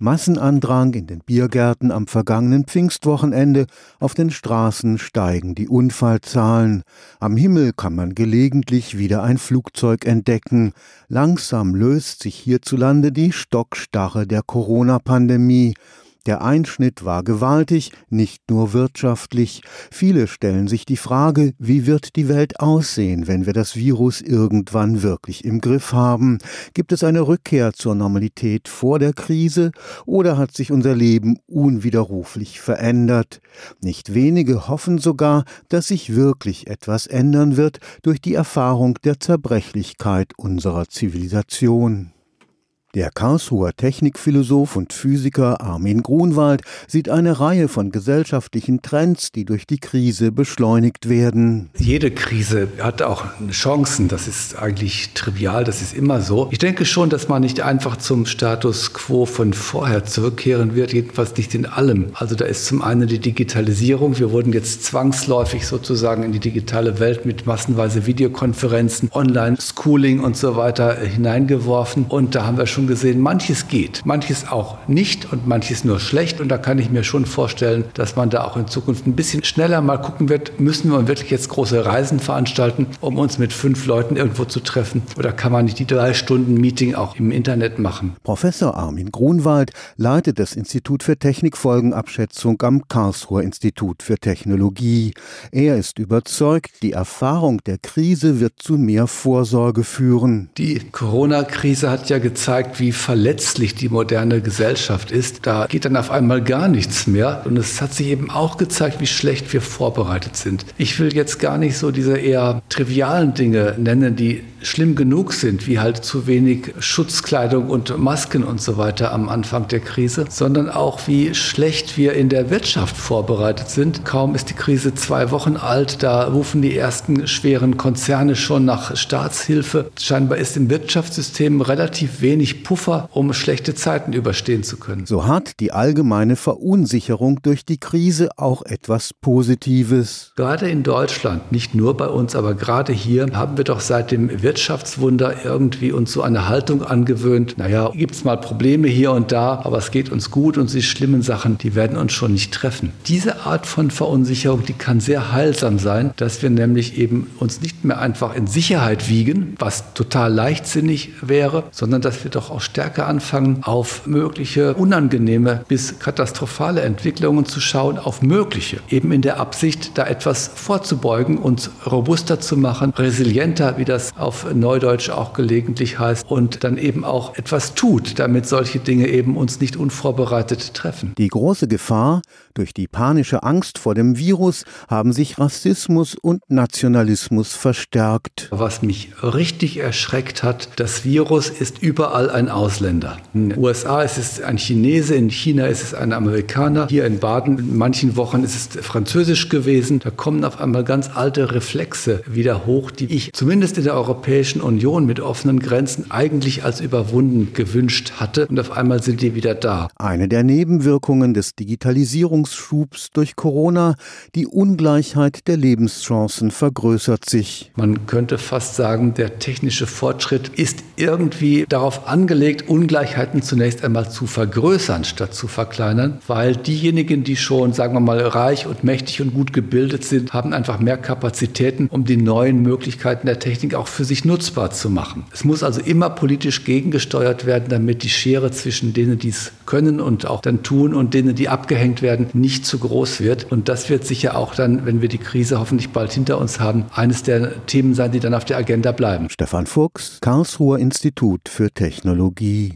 Massenandrang in den Biergärten am vergangenen Pfingstwochenende, auf den Straßen steigen die Unfallzahlen, am Himmel kann man gelegentlich wieder ein Flugzeug entdecken, langsam löst sich hierzulande die Stockstarre der Corona-Pandemie, der Einschnitt war gewaltig, nicht nur wirtschaftlich. Viele stellen sich die Frage, wie wird die Welt aussehen, wenn wir das Virus irgendwann wirklich im Griff haben? Gibt es eine Rückkehr zur Normalität vor der Krise oder hat sich unser Leben unwiderruflich verändert? Nicht wenige hoffen sogar, dass sich wirklich etwas ändern wird durch die Erfahrung der Zerbrechlichkeit unserer Zivilisation. Der Karlsruher Technikphilosoph und Physiker Armin Grunwald sieht eine Reihe von gesellschaftlichen Trends, die durch die Krise beschleunigt werden. Jede Krise hat auch Chancen, das ist eigentlich trivial, das ist immer so. Ich denke schon, dass man nicht einfach zum Status quo von vorher zurückkehren wird, jedenfalls nicht in allem. Also da ist zum einen die Digitalisierung, wir wurden jetzt zwangsläufig sozusagen in die digitale Welt mit massenweise Videokonferenzen, Online-Schooling und so weiter hineingeworfen und da haben wir schon schon gesehen, manches geht, manches auch nicht und manches nur schlecht. Und da kann ich mir schon vorstellen, dass man da auch in Zukunft ein bisschen schneller mal gucken wird, müssen wir wirklich jetzt große Reisen veranstalten, um uns mit fünf Leuten irgendwo zu treffen? Oder kann man nicht die drei Stunden Meeting auch im Internet machen? Professor Armin Grunwald leitet das Institut für Technikfolgenabschätzung am Karlsruher Institut für Technologie. Er ist überzeugt, die Erfahrung der Krise wird zu mehr Vorsorge führen. Die Corona-Krise hat ja gezeigt, zeigt, wie verletzlich die moderne Gesellschaft ist. Da geht dann auf einmal gar nichts mehr. Und es hat sich eben auch gezeigt, wie schlecht wir vorbereitet sind. Ich will jetzt gar nicht so diese eher trivialen Dinge nennen, die schlimm genug sind, wie halt zu wenig Schutzkleidung und Masken und so weiter am Anfang der Krise, sondern auch wie schlecht wir in der Wirtschaft vorbereitet sind. Kaum ist die Krise zwei Wochen alt, da rufen die ersten schweren Konzerne schon nach Staatshilfe. Scheinbar ist im Wirtschaftssystem relativ wenig Puffer, um schlechte Zeiten überstehen zu können. So hat die allgemeine Verunsicherung durch die Krise auch etwas Positives. Gerade in Deutschland, nicht nur bei uns, aber gerade hier haben wir doch seit dem Wirtschaftswunder irgendwie uns so eine Haltung angewöhnt. Naja, gibt es mal Probleme hier und da, aber es geht uns gut und die schlimmen Sachen, die werden uns schon nicht treffen. Diese Art von Verunsicherung, die kann sehr heilsam sein, dass wir nämlich eben uns nicht mehr einfach in Sicherheit wiegen, was total leichtsinnig wäre, sondern dass wir doch auch stärker anfangen, auf mögliche unangenehme bis katastrophale Entwicklungen zu schauen, auf mögliche, eben in der Absicht, da etwas vorzubeugen, uns robuster zu machen, resilienter, wie das auf Neudeutsch auch gelegentlich heißt, und dann eben auch etwas tut, damit solche Dinge eben uns nicht unvorbereitet treffen. Die große Gefahr, durch die panische Angst vor dem Virus haben sich Rassismus und Nationalismus verstärkt. Was mich richtig erschreckt hat, das Virus ist überall ein Ausländer. In den USA ist es ein Chinese, in China ist es ein Amerikaner, hier in Baden in manchen Wochen ist es französisch gewesen. Da kommen auf einmal ganz alte Reflexe wieder hoch, die ich zumindest in der Europäischen Union mit offenen Grenzen eigentlich als überwunden gewünscht hatte. Und auf einmal sind die wieder da. Eine der Nebenwirkungen des Digitalisierungsschubs durch Corona, die Ungleichheit der Lebenschancen vergrößert sich. Man könnte fast sagen, der technische Fortschritt ist irgendwie darauf angelegt, Ungleichheiten zunächst einmal zu vergrößern statt zu verkleinern, weil diejenigen, die schon, sagen wir mal, reich und mächtig und gut gebildet sind, haben einfach mehr Kapazitäten, um die neuen Möglichkeiten der Technik auch für sich nutzbar zu machen. Es muss also immer politisch gegengesteuert werden, damit die Schere zwischen denen, die es können und auch dann tun und denen, die abgehängt werden, nicht zu groß wird. Und das wird sicher auch dann, wenn wir die Krise hoffentlich bald hinter uns haben, eines der Themen sein, die dann auf der Agenda bleiben. Stefan Fuchs, Karlsruher Institut für Technologie. Psychologie.